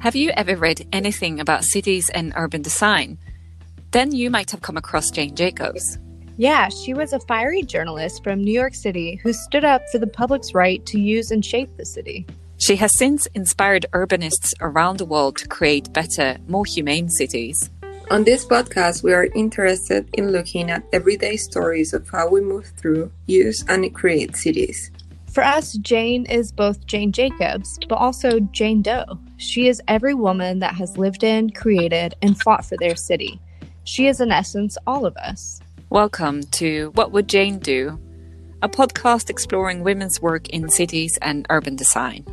Have you ever read anything about cities and urban design? Then you might have come across Jane Jacobs. Yeah, she was a fiery journalist from New York City who stood up for the public's right to use and shape the city. She has since inspired urbanists around the world to create better, more humane cities. On this podcast, we are interested in looking at everyday stories of how we move through, use, and create cities. For us, Jane is both Jane Jacobs, but also Jane Doe. She is every woman that has lived in, created, and fought for their city. She is, in essence, all of us. Welcome to What Would Jane Do? A podcast exploring women's work in cities and urban design.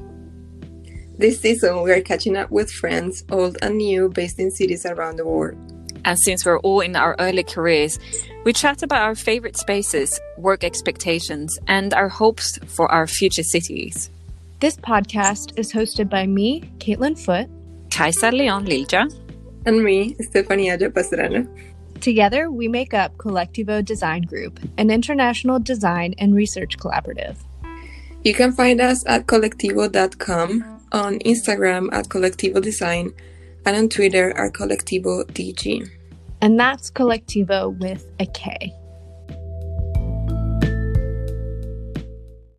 This season, we are catching up with friends, old and new, based in cities around the world. And since we're all in our early careers, we chat about our favorite spaces, work expectations, and our hopes for our future cities. This podcast is hosted by me, Caitlin Foot, Kajsa Leon Lilja, and me, Stefania Pastrana. Together, we make up Kolectivo Design Group, an international design and research collaborative. You can find us at kolectivo.com, on Instagram at Kolectivo Design, and on Twitter at Kolectivo DG. And that's Kolectivo with a K.